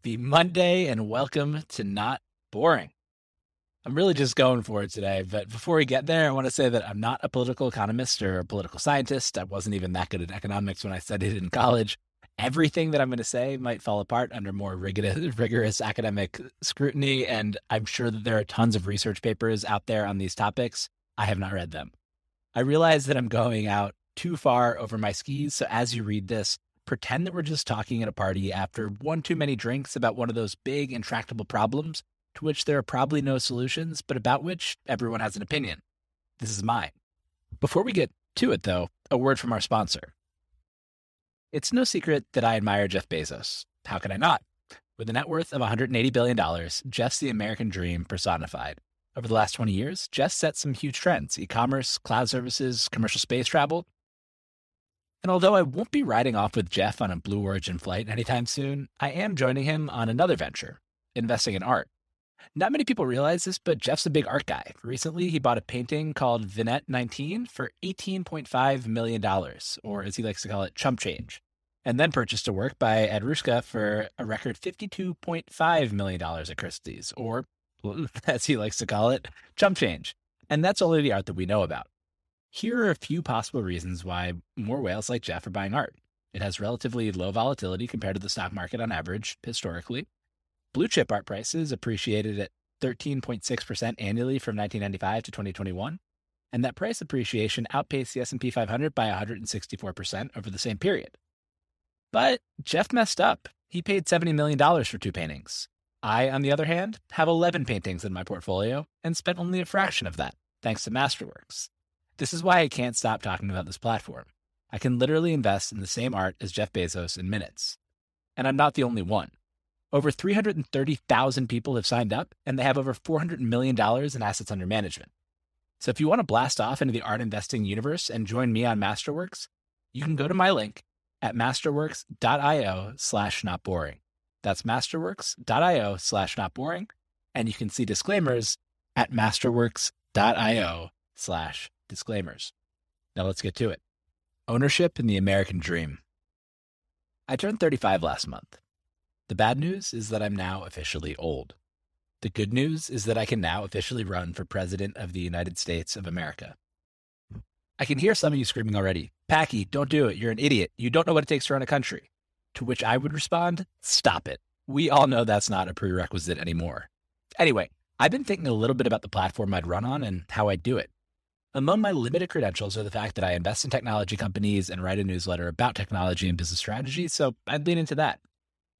Happy Monday and welcome to Not Boring. I'm really just going for it today, but before we get there, I want to say that I'm not a political economist or a political scientist. I wasn't even that good at economics when I studied in college. Everything that I'm going to say might fall apart under more rigorous, rigorous academic scrutiny, and I'm sure that there are tons of research papers out there on these topics. I have not read them. I realize that I'm going out too far over my skis, so as you read this, pretend that we're just talking at a party after one too many drinks about one of those big, intractable problems to which there are probably no solutions, but about which everyone has an opinion. This is mine. Before we get to it, though, a word from our sponsor. It's no secret that I admire Jeff Bezos. How can I not? With a net worth of $180 billion, Jeff's the American dream personified. Over the last 20 years, Jeff set some huge trends e commerce, cloud services, commercial space travel, and although I won't be riding off with Jeff on a Blue Origin flight anytime soon, I am joining him on another venture, investing in art. Not many people realize this, but Jeff's a big art guy. Recently, he bought a painting called Vignette 19 for $18.5 million, or as he likes to call it, chump change, and then purchased a work by Ed Ruscha for a record $52.5 million at Christie's, or as he likes to call it, chump change. And that's only the art that we know about. Here are a few possible reasons why more whales like Jeff are buying art. It has relatively low volatility compared to the stock market on average historically. Blue chip art prices appreciated at 13.6% annually from 1995 to 2021, and that price appreciation outpaced the S&P 500 by 164% over the same period. But Jeff messed up. He paid $70 million for two paintings. I, on the other hand, have 11 paintings in my portfolio and spent only a fraction of that, thanks to Masterworks. This is why I can't stop talking about this platform. I can literally invest in the same art as Jeff Bezos in minutes. And I'm not the only one. Over 330,000 people have signed up, and they have over $400 million in assets under management. So if you want to blast off into the art investing universe and join me on Masterworks, you can go to my link at masterworks.io slash not boring. That's masterworks.io slash not boring. And you can see disclaimers at masterworks.io slash disclaimers. Now let's get to it. Ownership in the American Dream. I turned 35 last month. The bad news is that I'm now officially old. The good news is that I can now officially run for President of the United States of America. I can hear some of you screaming already, Packy, don't do it. You're an idiot. You don't know what it takes to run a country. To which I would respond, stop it. We all know that's not a prerequisite anymore. Anyway, I've been thinking a little bit about the platform I'd run on and how I'd do it. Among my limited credentials are the fact that I invest in technology companies and write a newsletter about technology and business strategy, so I'd lean into that.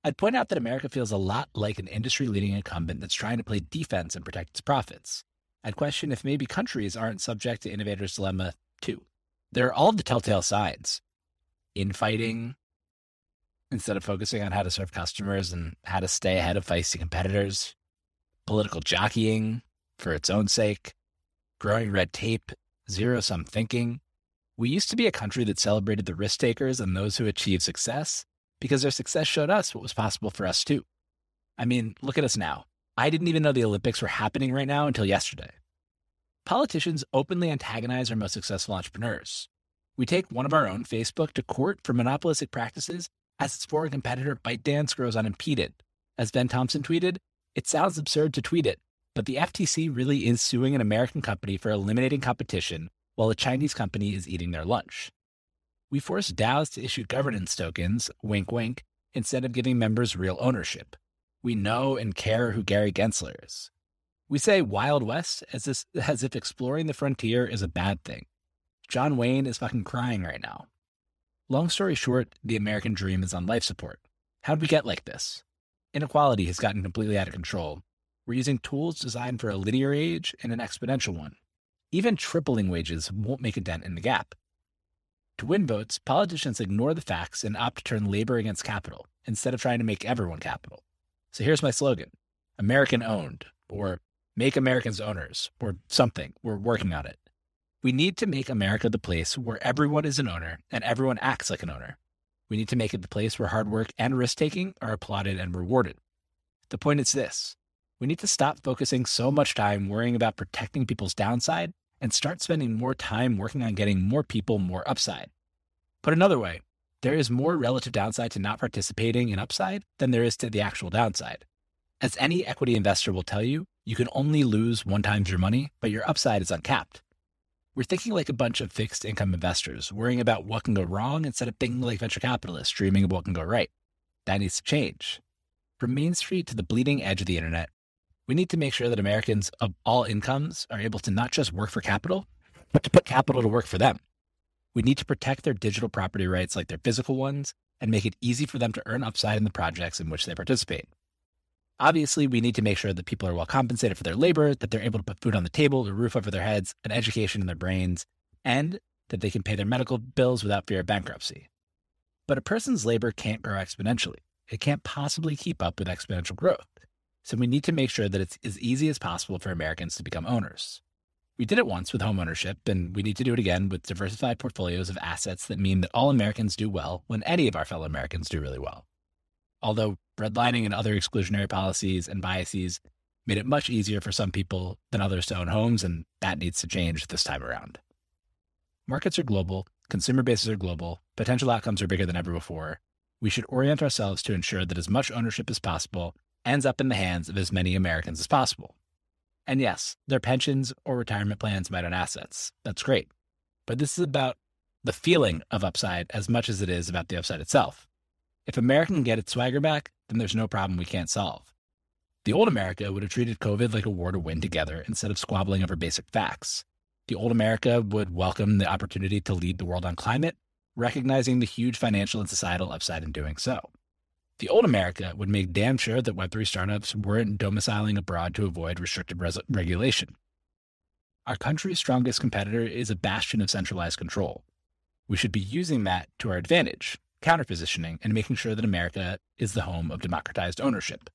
I'd point out that America feels a lot like an industry leading incumbent that's trying to play defense and protect its profits. I'd question if maybe countries aren't subject to innovators' dilemma too. There are all the telltale signs infighting, instead of focusing on how to serve customers and how to stay ahead of feisty competitors, political jockeying for its own sake, growing red tape, zero sum thinking. We used to be a country that celebrated the risk takers and those who achieved success because their success showed us what was possible for us too. I mean, look at us now. I didn't even know the Olympics were happening right now until yesterday. Politicians openly antagonize our most successful entrepreneurs. We take one of our own, Facebook, to court for monopolistic practices as its foreign competitor ByteDance grows unimpeded. As Ben Thompson tweeted, it sounds absurd to tweet it, but the FTC really is suing an American company for eliminating competition while a Chinese company is eating their lunch. We force DAOs to issue governance tokens, wink wink, instead of giving members real ownership. We know and care who Gary Gensler is. We say Wild West as, this, as if exploring the frontier is a bad thing. John Wayne is fucking crying right now. Long story short, the American dream is on life support. How'd we get like this? Inequality has gotten completely out of control, we're using tools designed for a linear age and an exponential one. Even tripling wages won't make a dent in the gap. To win votes, politicians ignore the facts and opt to turn labor against capital instead of trying to make everyone capital. So here's my slogan American owned, or make Americans owners, or something. We're working on it. We need to make America the place where everyone is an owner and everyone acts like an owner. We need to make it the place where hard work and risk taking are applauded and rewarded. The point is this we need to stop focusing so much time worrying about protecting people's downside and start spending more time working on getting more people more upside. Put another way, there is more relative downside to not participating in upside than there is to the actual downside. As any equity investor will tell you, you can only lose one times your money, but your upside is uncapped. We're thinking like a bunch of fixed income investors, worrying about what can go wrong instead of thinking like venture capitalists, dreaming of what can go right. That needs to change. From Main Street to the bleeding edge of the internet, we need to make sure that Americans of all incomes are able to not just work for capital, but to put capital to work for them. We need to protect their digital property rights like their physical ones and make it easy for them to earn upside in the projects in which they participate. Obviously, we need to make sure that people are well compensated for their labor, that they're able to put food on the table, a roof over their heads, an education in their brains, and that they can pay their medical bills without fear of bankruptcy. But a person's labor can't grow exponentially. It can't possibly keep up with exponential growth. So we need to make sure that it's as easy as possible for Americans to become owners. We did it once with homeownership, and we need to do it again with diversified portfolios of assets that mean that all Americans do well when any of our fellow Americans do really well. Although redlining and other exclusionary policies and biases made it much easier for some people than others to own homes, and that needs to change this time around. Markets are global, consumer bases are global, potential outcomes are bigger than ever before. We should orient ourselves to ensure that as much ownership as possible ends up in the hands of as many Americans as possible. And yes, their pensions or retirement plans might own assets. That's great. But this is about the feeling of upside as much as it is about the upside itself. If America can get its swagger back, then there's no problem we can't solve. The old America would have treated COVID like a war to win together instead of squabbling over basic facts. The old America would welcome the opportunity to lead the world on climate, recognizing the huge financial and societal upside in doing so. The old America would make damn sure that Web3 startups weren't domiciling abroad to avoid restrictive res- regulation. Our country's strongest competitor is a bastion of centralized control. We should be using that to our advantage, counterpositioning, and making sure that America is the home of democratized ownership.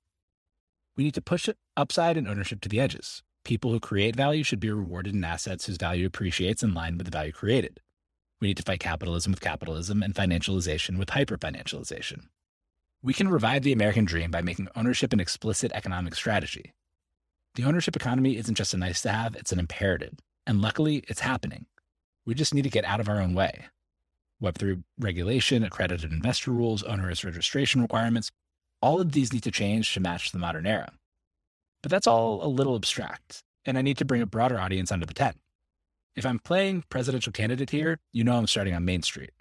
We need to push upside and ownership to the edges. People who create value should be rewarded in assets whose value appreciates in line with the value created. We need to fight capitalism with capitalism and financialization with hyperfinancialization. We can revive the American dream by making ownership an explicit economic strategy. The ownership economy isn't just a nice to have, it's an imperative. And luckily, it's happening. We just need to get out of our own way. Web3 regulation, accredited investor rules, onerous registration requirements, all of these need to change to match the modern era. But that's all a little abstract, and I need to bring a broader audience under the tent. If I'm playing presidential candidate here, you know I'm starting on Main Street.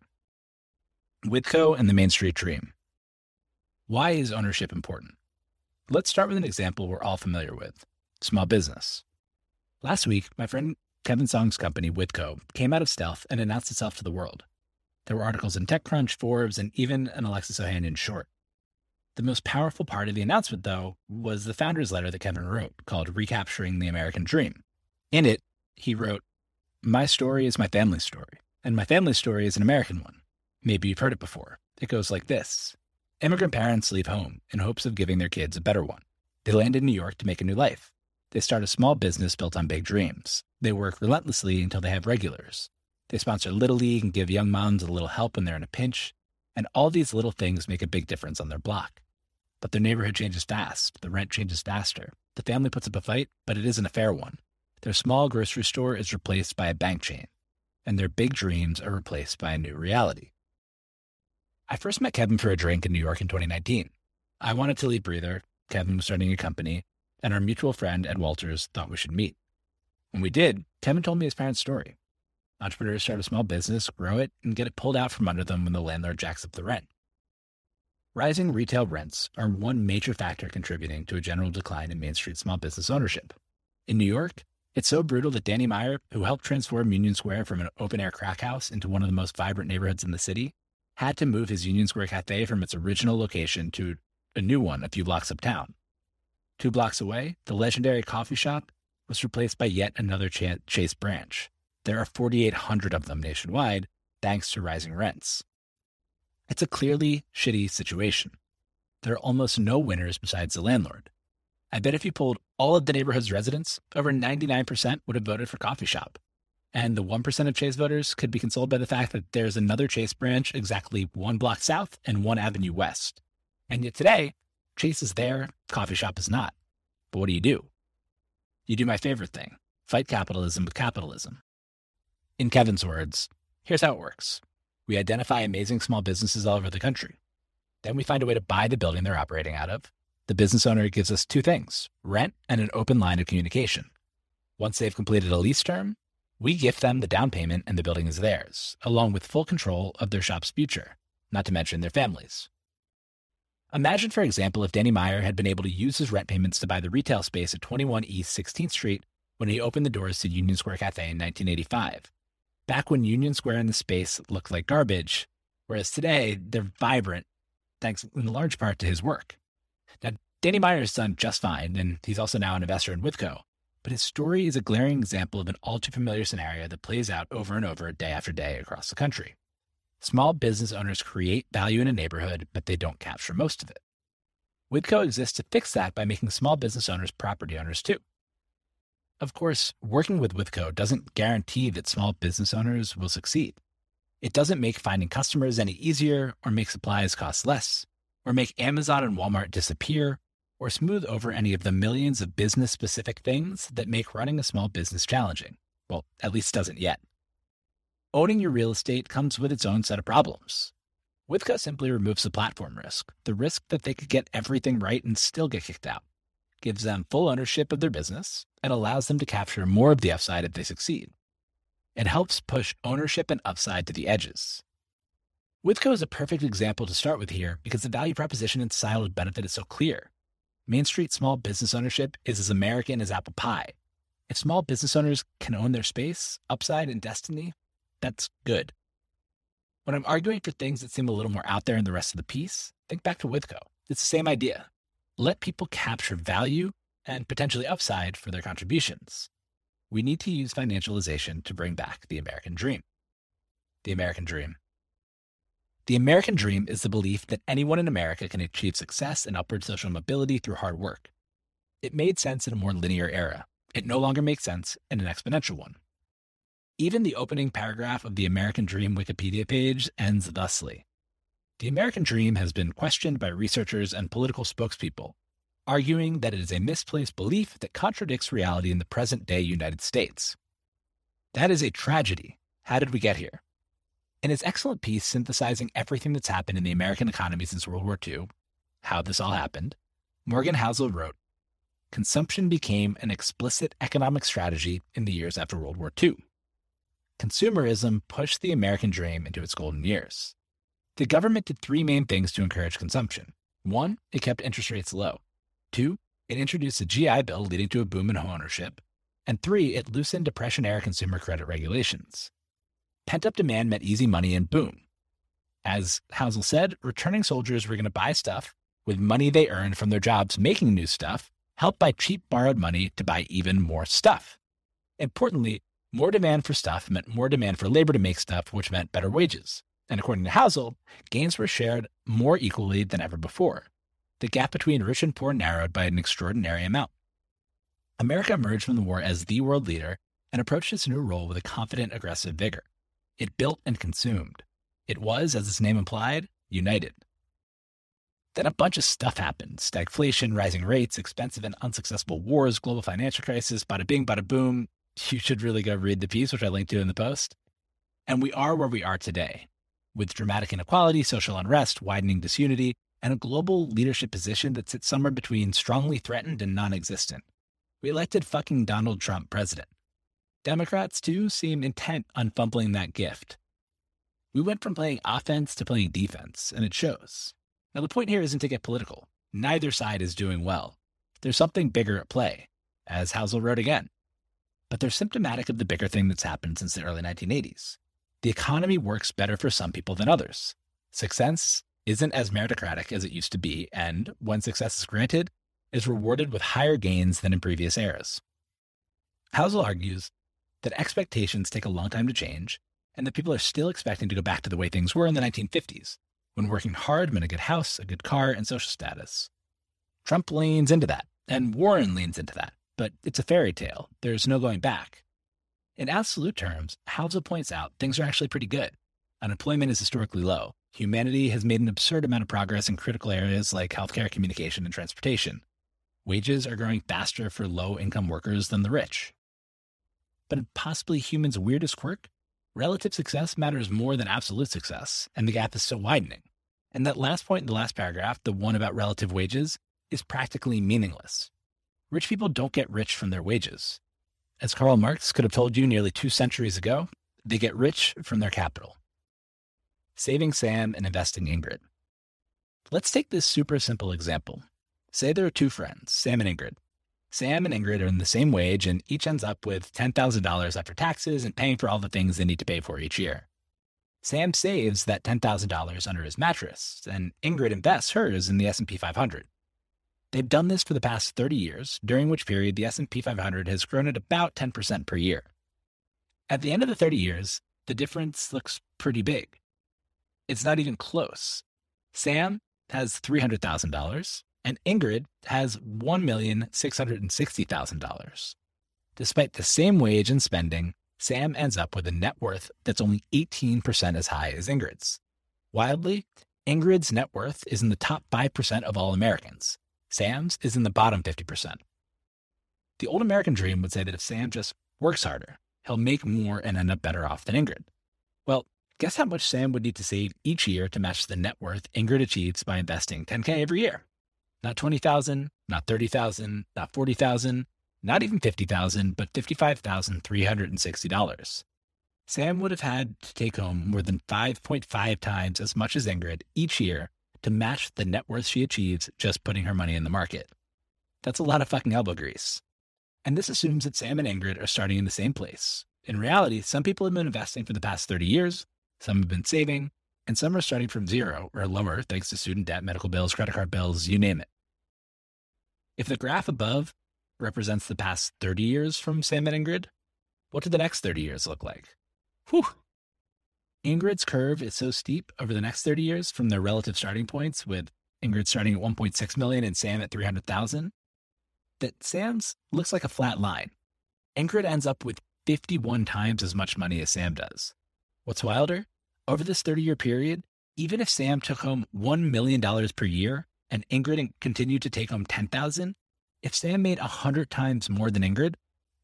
Withco and the Main Street Dream. Why is ownership important? Let's start with an example we're all familiar with small business. Last week, my friend Kevin Song's company, Withco, came out of stealth and announced itself to the world. There were articles in TechCrunch, Forbes, and even an Alexis Ohanian short. The most powerful part of the announcement, though, was the founder's letter that Kevin wrote called Recapturing the American Dream. In it, he wrote, My story is my family's story, and my family's story is an American one. Maybe you've heard it before. It goes like this Immigrant parents leave home in hopes of giving their kids a better one. They land in New York to make a new life. They start a small business built on big dreams. They work relentlessly until they have regulars. They sponsor Little League and give young moms a little help when they're in a pinch. And all these little things make a big difference on their block. But their neighborhood changes fast. The rent changes faster. The family puts up a fight, but it isn't a fair one. Their small grocery store is replaced by a bank chain, and their big dreams are replaced by a new reality. I first met Kevin for a drink in New York in 2019. I wanted to leave Breather. Kevin was starting a company, and our mutual friend, Ed Walters, thought we should meet. When we did, Kevin told me his parents' story. Entrepreneurs start a small business, grow it, and get it pulled out from under them when the landlord jacks up the rent. Rising retail rents are one major factor contributing to a general decline in Main Street small business ownership. In New York, it's so brutal that Danny Meyer, who helped transform Union Square from an open air crack house into one of the most vibrant neighborhoods in the city, had to move his Union Square cafe from its original location to a new one a few blocks uptown. Two blocks away, the legendary coffee shop was replaced by yet another Chase branch. There are 4,800 of them nationwide, thanks to rising rents. It's a clearly shitty situation. There are almost no winners besides the landlord. I bet if you polled all of the neighborhood's residents, over 99% would have voted for coffee shop. And the 1% of Chase voters could be consoled by the fact that there's another Chase branch exactly one block south and one avenue west. And yet today, Chase is there, coffee shop is not. But what do you do? You do my favorite thing fight capitalism with capitalism. In Kevin's words, here's how it works We identify amazing small businesses all over the country. Then we find a way to buy the building they're operating out of. The business owner gives us two things rent and an open line of communication. Once they've completed a lease term, we gift them the down payment and the building is theirs, along with full control of their shop's future, not to mention their families. Imagine, for example, if Danny Meyer had been able to use his rent payments to buy the retail space at 21 East 16th Street when he opened the doors to Union Square Cafe in 1985. Back when Union Square and the space looked like garbage, whereas today they're vibrant, thanks in large part to his work. Now, Danny Meyer has done just fine, and he's also now an investor in Withco. But his story is a glaring example of an all too familiar scenario that plays out over and over, day after day, across the country. Small business owners create value in a neighborhood, but they don't capture most of it. Withco exists to fix that by making small business owners property owners too. Of course, working with Withco doesn't guarantee that small business owners will succeed. It doesn't make finding customers any easier or make supplies cost less, or make Amazon and Walmart disappear, or smooth over any of the millions of business specific things that make running a small business challenging. Well, at least doesn't yet. Owning your real estate comes with its own set of problems. Withco simply removes the platform risk, the risk that they could get everything right and still get kicked out, gives them full ownership of their business, and allows them to capture more of the upside if they succeed. It helps push ownership and upside to the edges. Withco is a perfect example to start with here because the value proposition and siloed benefit is so clear. Main Street small business ownership is as American as apple pie. If small business owners can own their space, upside, and destiny, that's good. When I'm arguing for things that seem a little more out there in the rest of the piece, think back to Withco. It's the same idea. Let people capture value and potentially upside for their contributions. We need to use financialization to bring back the American dream. The American dream. The American dream is the belief that anyone in America can achieve success and upward social mobility through hard work. It made sense in a more linear era. It no longer makes sense in an exponential one. Even the opening paragraph of the American Dream Wikipedia page ends thusly The American Dream has been questioned by researchers and political spokespeople, arguing that it is a misplaced belief that contradicts reality in the present day United States. That is a tragedy. How did we get here? In his excellent piece synthesizing everything that's happened in the American economy since World War II, How This All Happened, Morgan Housel wrote Consumption became an explicit economic strategy in the years after World War II consumerism pushed the American dream into its golden years. The government did three main things to encourage consumption. One, it kept interest rates low. Two, it introduced a GI Bill leading to a boom in homeownership. And three, it loosened Depression era consumer credit regulations. Pent up demand meant easy money and boom. As Housel said, returning soldiers were going to buy stuff with money they earned from their jobs making new stuff, helped by cheap borrowed money to buy even more stuff. Importantly, more demand for stuff meant more demand for labor to make stuff, which meant better wages. And according to Housel, gains were shared more equally than ever before. The gap between rich and poor narrowed by an extraordinary amount. America emerged from the war as the world leader and approached its new role with a confident, aggressive vigor. It built and consumed. It was, as its name implied, united. Then a bunch of stuff happened stagflation, rising rates, expensive and unsuccessful wars, global financial crisis, bada bing, bada boom you should really go read the piece, which I linked to in the post. And we are where we are today, with dramatic inequality, social unrest, widening disunity, and a global leadership position that sits somewhere between strongly threatened and non existent. We elected fucking Donald Trump president. Democrats, too, seem intent on fumbling that gift. We went from playing offense to playing defense, and it shows. Now, the point here isn't to get political. Neither side is doing well. There's something bigger at play, as Housel wrote again but they're symptomatic of the bigger thing that's happened since the early 1980s. The economy works better for some people than others. Success isn't as meritocratic as it used to be, and when success is granted, is rewarded with higher gains than in previous eras. Housel argues that expectations take a long time to change, and that people are still expecting to go back to the way things were in the 1950s, when working hard meant a good house, a good car, and social status. Trump leans into that, and Warren leans into that but it's a fairy tale. There's no going back. In absolute terms, Housel points out things are actually pretty good. Unemployment is historically low. Humanity has made an absurd amount of progress in critical areas like healthcare, communication, and transportation. Wages are growing faster for low income workers than the rich. But possibly humans' weirdest quirk? Relative success matters more than absolute success, and the gap is still widening. And that last point in the last paragraph, the one about relative wages, is practically meaningless. Rich people don't get rich from their wages. As Karl Marx could have told you nearly two centuries ago, they get rich from their capital. Saving Sam and investing Ingrid. Let's take this super simple example. Say there are two friends, Sam and Ingrid. Sam and Ingrid earn the same wage, and each ends up with $10,000 after taxes and paying for all the things they need to pay for each year. Sam saves that $10,000 under his mattress, and Ingrid invests hers in the S&P 500. They've done this for the past 30 years, during which period the S&P 500 has grown at about 10% per year. At the end of the 30 years, the difference looks pretty big. It's not even close. Sam has $300,000 and Ingrid has $1,660,000. Despite the same wage and spending, Sam ends up with a net worth that's only 18% as high as Ingrid's. Wildly, Ingrid's net worth is in the top 5% of all Americans, Sam's is in the bottom 50%. The old American dream would say that if Sam just works harder, he'll make more and end up better off than Ingrid. Well, guess how much Sam would need to save each year to match the net worth Ingrid achieves by investing 10K every year? Not 20,000, not 30,000, not 40,000, not even 50,000, but $55,360. Sam would have had to take home more than 5.5 times as much as Ingrid each year to match the net worth she achieves just putting her money in the market. That's a lot of fucking elbow grease. And this assumes that Sam and Ingrid are starting in the same place. In reality, some people have been investing for the past 30 years, some have been saving, and some are starting from zero or lower thanks to student debt, medical bills, credit card bills, you name it. If the graph above represents the past 30 years from Sam and Ingrid, what do the next 30 years look like? Whew, Ingrid's curve is so steep over the next 30 years from their relative starting points, with Ingrid starting at 1.6 million and Sam at 300,000, that Sam's looks like a flat line. Ingrid ends up with 51 times as much money as Sam does. What's wilder? Over this 30 year period, even if Sam took home $1 million per year and Ingrid continued to take home 10,000, if Sam made 100 times more than Ingrid,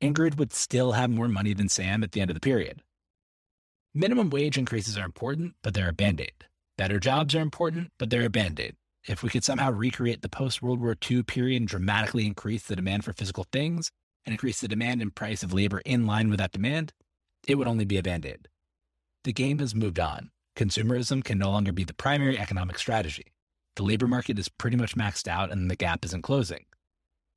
Ingrid would still have more money than Sam at the end of the period. Minimum wage increases are important, but they're a band aid. Better jobs are important, but they're a band aid. If we could somehow recreate the post World War II period and dramatically increase the demand for physical things and increase the demand and price of labor in line with that demand, it would only be a band aid. The game has moved on. Consumerism can no longer be the primary economic strategy. The labor market is pretty much maxed out and the gap isn't closing.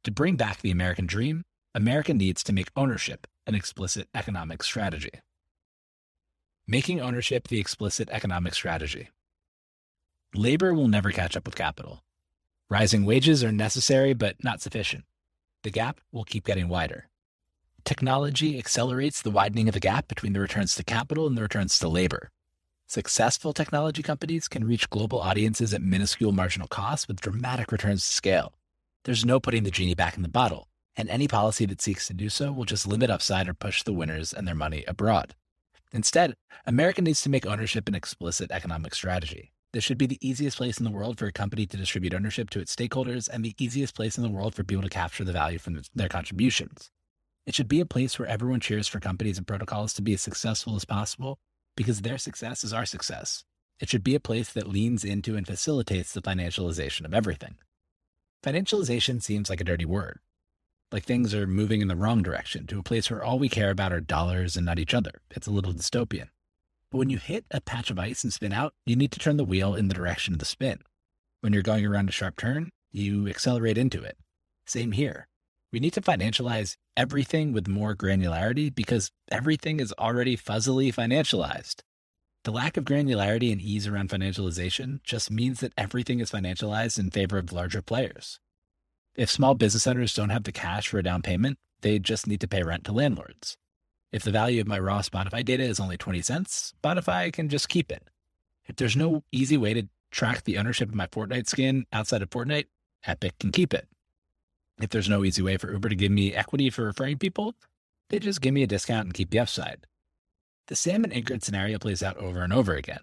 To bring back the American dream, America needs to make ownership an explicit economic strategy. Making ownership the explicit economic strategy. Labor will never catch up with capital. Rising wages are necessary but not sufficient. The gap will keep getting wider. Technology accelerates the widening of the gap between the returns to capital and the returns to labor. Successful technology companies can reach global audiences at minuscule marginal costs with dramatic returns to scale. There's no putting the genie back in the bottle, and any policy that seeks to do so will just limit upside or push the winners and their money abroad. Instead, America needs to make ownership an explicit economic strategy. This should be the easiest place in the world for a company to distribute ownership to its stakeholders and the easiest place in the world for people to capture the value from their contributions. It should be a place where everyone cheers for companies and protocols to be as successful as possible because their success is our success. It should be a place that leans into and facilitates the financialization of everything. Financialization seems like a dirty word, like things are moving in the wrong direction to a place where all we care about are dollars and not each other. It's a little dystopian. But when you hit a patch of ice and spin out, you need to turn the wheel in the direction of the spin. When you're going around a sharp turn, you accelerate into it. Same here. We need to financialize everything with more granularity because everything is already fuzzily financialized. The lack of granularity and ease around financialization just means that everything is financialized in favor of larger players. If small business owners don't have the cash for a down payment, they just need to pay rent to landlords. If the value of my raw Spotify data is only 20 cents, Spotify can just keep it. If there's no easy way to track the ownership of my Fortnite skin outside of Fortnite, Epic can keep it. If there's no easy way for Uber to give me equity for referring people, they just give me a discount and keep the upside. The Sam and Ingrid scenario plays out over and over again.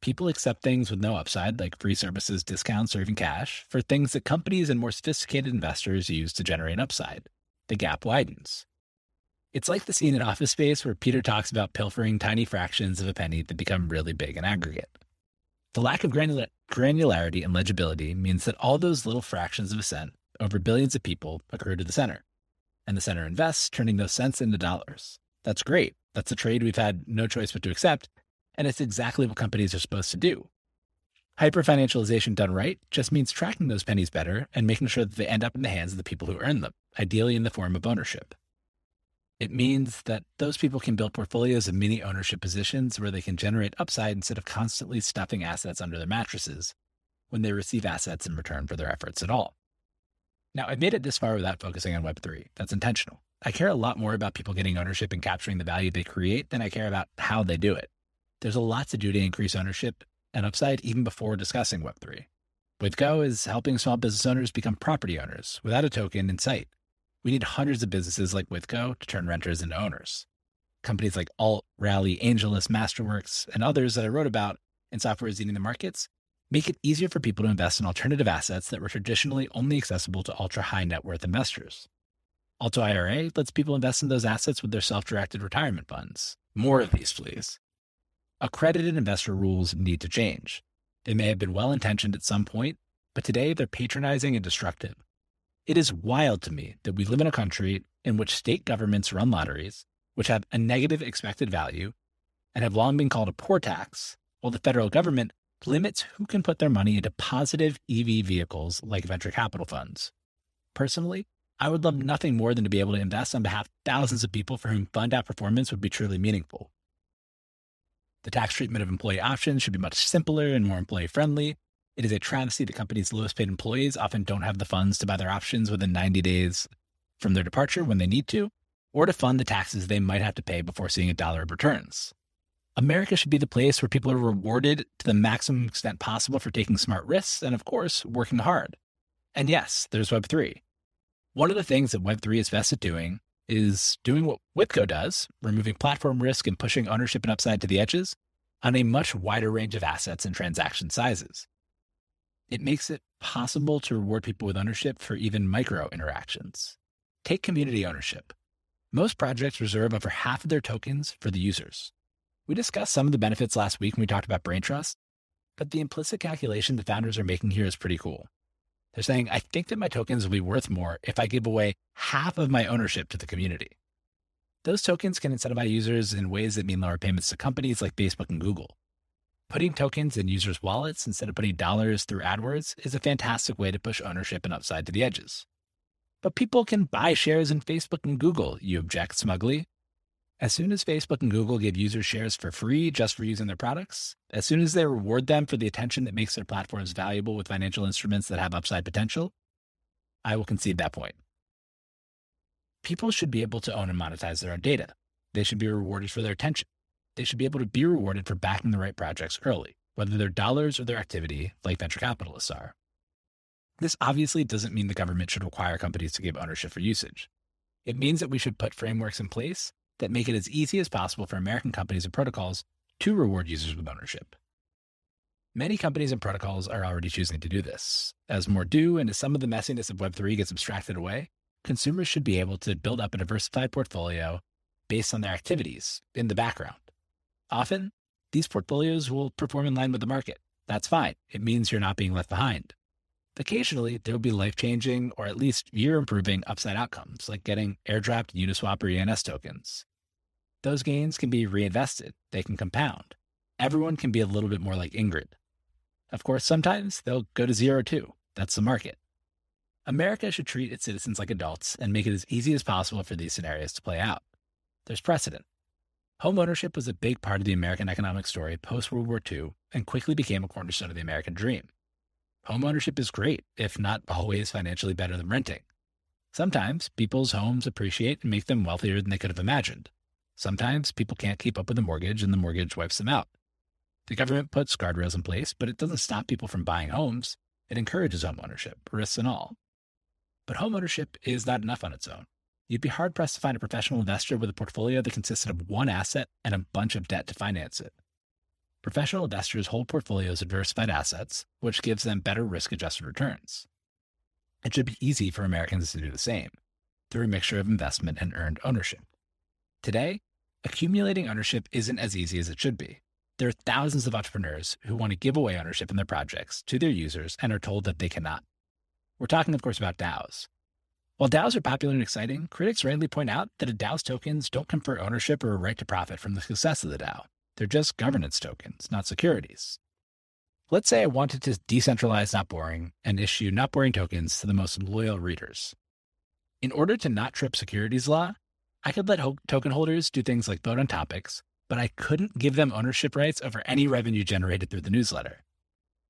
People accept things with no upside, like free services, discounts, or even cash, for things that companies and more sophisticated investors use to generate upside. The gap widens. It's like the scene in Office Space where Peter talks about pilfering tiny fractions of a penny that become really big in aggregate. The lack of granula- granularity and legibility means that all those little fractions of a cent over billions of people accrue to the center. And the center invests, turning those cents into dollars. That's great. That's a trade we've had no choice but to accept. And it's exactly what companies are supposed to do. Hyperfinancialization done right just means tracking those pennies better and making sure that they end up in the hands of the people who earn them, ideally in the form of ownership. It means that those people can build portfolios of mini ownership positions where they can generate upside instead of constantly stuffing assets under their mattresses when they receive assets in return for their efforts at all. Now, I've made it this far without focusing on Web3. That's intentional. I care a lot more about people getting ownership and capturing the value they create than I care about how they do it. There's a lot to do to increase ownership and upside even before discussing Web3. Withco is helping small business owners become property owners without a token in sight. We need hundreds of businesses like Withco to turn renters into owners. Companies like Alt, Rally, Angelus, Masterworks, and others that I wrote about in Software is Eating the Markets make it easier for people to invest in alternative assets that were traditionally only accessible to ultra high net worth investors. Alto IRA lets people invest in those assets with their self directed retirement funds. More of these, please. Accredited investor rules need to change. They may have been well intentioned at some point, but today they're patronizing and destructive. It is wild to me that we live in a country in which state governments run lotteries, which have a negative expected value and have long been called a poor tax, while the federal government limits who can put their money into positive EV vehicles like venture capital funds. Personally, I would love nothing more than to be able to invest on behalf of thousands of people for whom fund outperformance would be truly meaningful. The tax treatment of employee options should be much simpler and more employee friendly, it is a travesty that companies' lowest paid employees often don't have the funds to buy their options within 90 days from their departure when they need to, or to fund the taxes they might have to pay before seeing a dollar of returns. America should be the place where people are rewarded to the maximum extent possible for taking smart risks and, of course, working hard. And yes, there's Web3. One of the things that Web3 is best at doing is doing what Withco does, removing platform risk and pushing ownership and upside to the edges on a much wider range of assets and transaction sizes. It makes it possible to reward people with ownership for even micro interactions. Take community ownership. Most projects reserve over half of their tokens for the users. We discussed some of the benefits last week when we talked about Braintrust, but the implicit calculation the founders are making here is pretty cool. They're saying, I think that my tokens will be worth more if I give away half of my ownership to the community. Those tokens can incentivize users in ways that mean lower payments to companies like Facebook and Google. Putting tokens in users' wallets instead of putting dollars through AdWords is a fantastic way to push ownership and upside to the edges. But people can buy shares in Facebook and Google, you object smugly. As soon as Facebook and Google give users shares for free just for using their products, as soon as they reward them for the attention that makes their platforms valuable with financial instruments that have upside potential, I will concede that point. People should be able to own and monetize their own data. They should be rewarded for their attention they should be able to be rewarded for backing the right projects early, whether they're dollars or their activity, like venture capitalists are. This obviously doesn't mean the government should require companies to give ownership for usage. It means that we should put frameworks in place that make it as easy as possible for American companies and protocols to reward users with ownership. Many companies and protocols are already choosing to do this. As more do, and as some of the messiness of Web3 gets abstracted away, consumers should be able to build up a diversified portfolio based on their activities in the background. Often, these portfolios will perform in line with the market. That's fine. It means you're not being left behind. Occasionally, there will be life changing or at least year improving upside outcomes, like getting airdropped Uniswap or ENS tokens. Those gains can be reinvested, they can compound. Everyone can be a little bit more like Ingrid. Of course, sometimes they'll go to zero too. That's the market. America should treat its citizens like adults and make it as easy as possible for these scenarios to play out. There's precedent. Home ownership was a big part of the American economic story post World War II and quickly became a cornerstone of the American dream. Home ownership is great, if not always financially better than renting. Sometimes people's homes appreciate and make them wealthier than they could have imagined. Sometimes people can't keep up with the mortgage and the mortgage wipes them out. The government puts guardrails in place, but it doesn't stop people from buying homes. It encourages homeownership, risks and all. But homeownership is not enough on its own. You'd be hard pressed to find a professional investor with a portfolio that consisted of one asset and a bunch of debt to finance it. Professional investors hold portfolios of diversified assets, which gives them better risk adjusted returns. It should be easy for Americans to do the same through a mixture of investment and earned ownership. Today, accumulating ownership isn't as easy as it should be. There are thousands of entrepreneurs who want to give away ownership in their projects to their users and are told that they cannot. We're talking, of course, about DAOs. While DAOs are popular and exciting, critics rightly point out that a DAO's tokens don't confer ownership or a right to profit from the success of the DAO. They're just governance tokens, not securities. Let's say I wanted to decentralize Not Boring and issue Not Boring tokens to the most loyal readers. In order to not trip securities law, I could let ho- token holders do things like vote on topics, but I couldn't give them ownership rights over any revenue generated through the newsletter.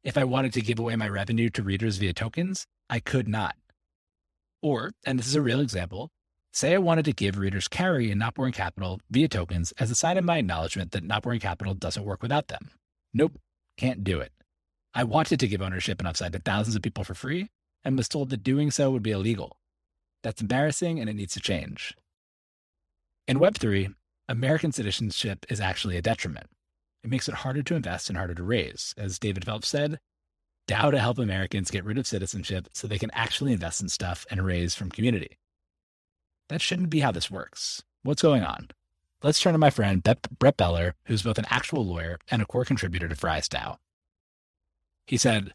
If I wanted to give away my revenue to readers via tokens, I could not. Or, and this is a real example, say I wanted to give readers carry in Not Boring Capital via tokens as a sign of my acknowledgement that Not Boring Capital doesn't work without them. Nope, can't do it. I wanted to give ownership and upside to thousands of people for free and was told that doing so would be illegal. That's embarrassing and it needs to change. In Web3, American citizenship is actually a detriment. It makes it harder to invest and harder to raise. As David Phelps said, DAO to help Americans get rid of citizenship so they can actually invest in stuff and raise from community. That shouldn't be how this works. What's going on? Let's turn to my friend Brett Beller, who's both an actual lawyer and a core contributor to FriesDAO. He said,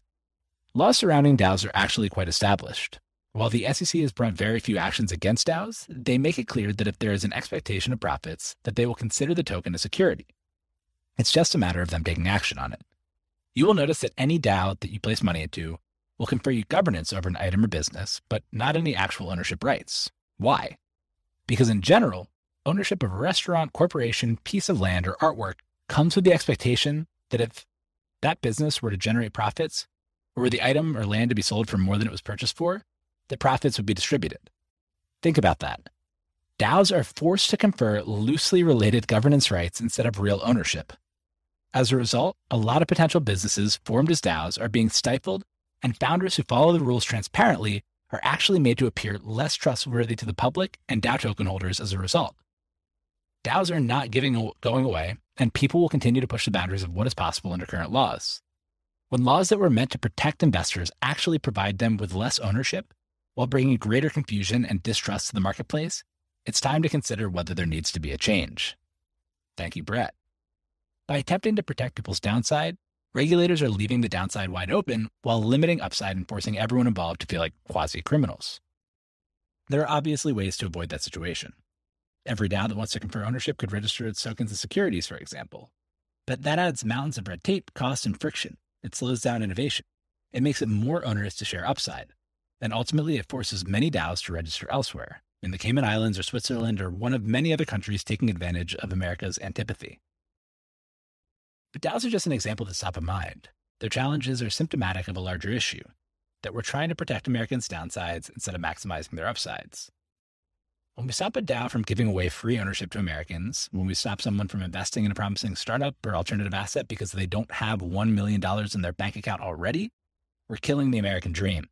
Laws surrounding DAOs are actually quite established. While the SEC has brought very few actions against DAOs, they make it clear that if there is an expectation of profits, that they will consider the token a security. It's just a matter of them taking action on it. You will notice that any DAO that you place money into will confer you governance over an item or business, but not any actual ownership rights. Why? Because in general, ownership of a restaurant, corporation, piece of land, or artwork comes with the expectation that if that business were to generate profits, or were the item or land to be sold for more than it was purchased for, the profits would be distributed. Think about that. DAOs are forced to confer loosely related governance rights instead of real ownership. As a result, a lot of potential businesses formed as DAOs are being stifled, and founders who follow the rules transparently are actually made to appear less trustworthy to the public and DAO token holders as a result. DAOs are not giving, going away, and people will continue to push the boundaries of what is possible under current laws. When laws that were meant to protect investors actually provide them with less ownership while bringing greater confusion and distrust to the marketplace, it's time to consider whether there needs to be a change. Thank you, Brett. By attempting to protect people's downside, regulators are leaving the downside wide open while limiting upside and forcing everyone involved to feel like quasi criminals. There are obviously ways to avoid that situation. Every DAO that wants to confer ownership could register its tokens as securities, for example. But that adds mountains of red tape, cost, and friction. It slows down innovation. It makes it more onerous to share upside. And ultimately, it forces many DAOs to register elsewhere, in the Cayman Islands or Switzerland or one of many other countries taking advantage of America's antipathy. But DAOs are just an example that's top of mind. Their challenges are symptomatic of a larger issue that we're trying to protect Americans' downsides instead of maximizing their upsides. When we stop a DAO from giving away free ownership to Americans, when we stop someone from investing in a promising startup or alternative asset because they don't have $1 million in their bank account already, we're killing the American dream.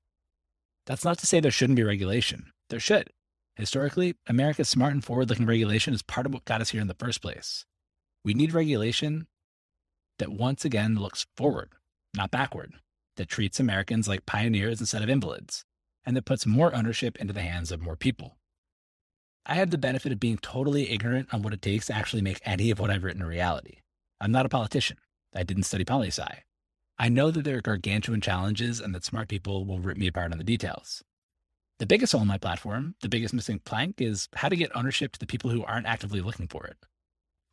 That's not to say there shouldn't be regulation. There should. Historically, America's smart and forward looking regulation is part of what got us here in the first place. We need regulation that once again looks forward, not backward, that treats Americans like pioneers instead of invalids, and that puts more ownership into the hands of more people. I have the benefit of being totally ignorant on what it takes to actually make any of what I've written a reality. I'm not a politician. I didn't study poli sci. I know that there are gargantuan challenges and that smart people will rip me apart on the details. The biggest hole in my platform, the biggest missing plank, is how to get ownership to the people who aren't actively looking for it.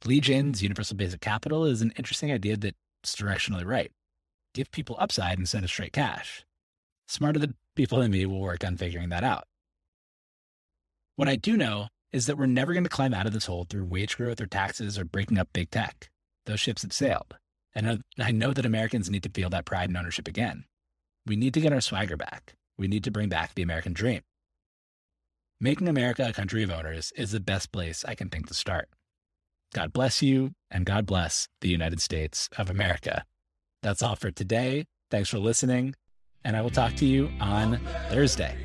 Li Jin's universal basic capital is an interesting idea that's directionally right. Give people upside instead of straight cash. Smarter than people than me will work on figuring that out. What I do know is that we're never going to climb out of this hole through wage growth or taxes or breaking up big tech. Those ships have sailed. And I know that Americans need to feel that pride and ownership again. We need to get our swagger back. We need to bring back the American dream. Making America a country of owners is the best place I can think to start. God bless you, and God bless the United States of America. That's all for today. Thanks for listening, and I will talk to you on Thursday.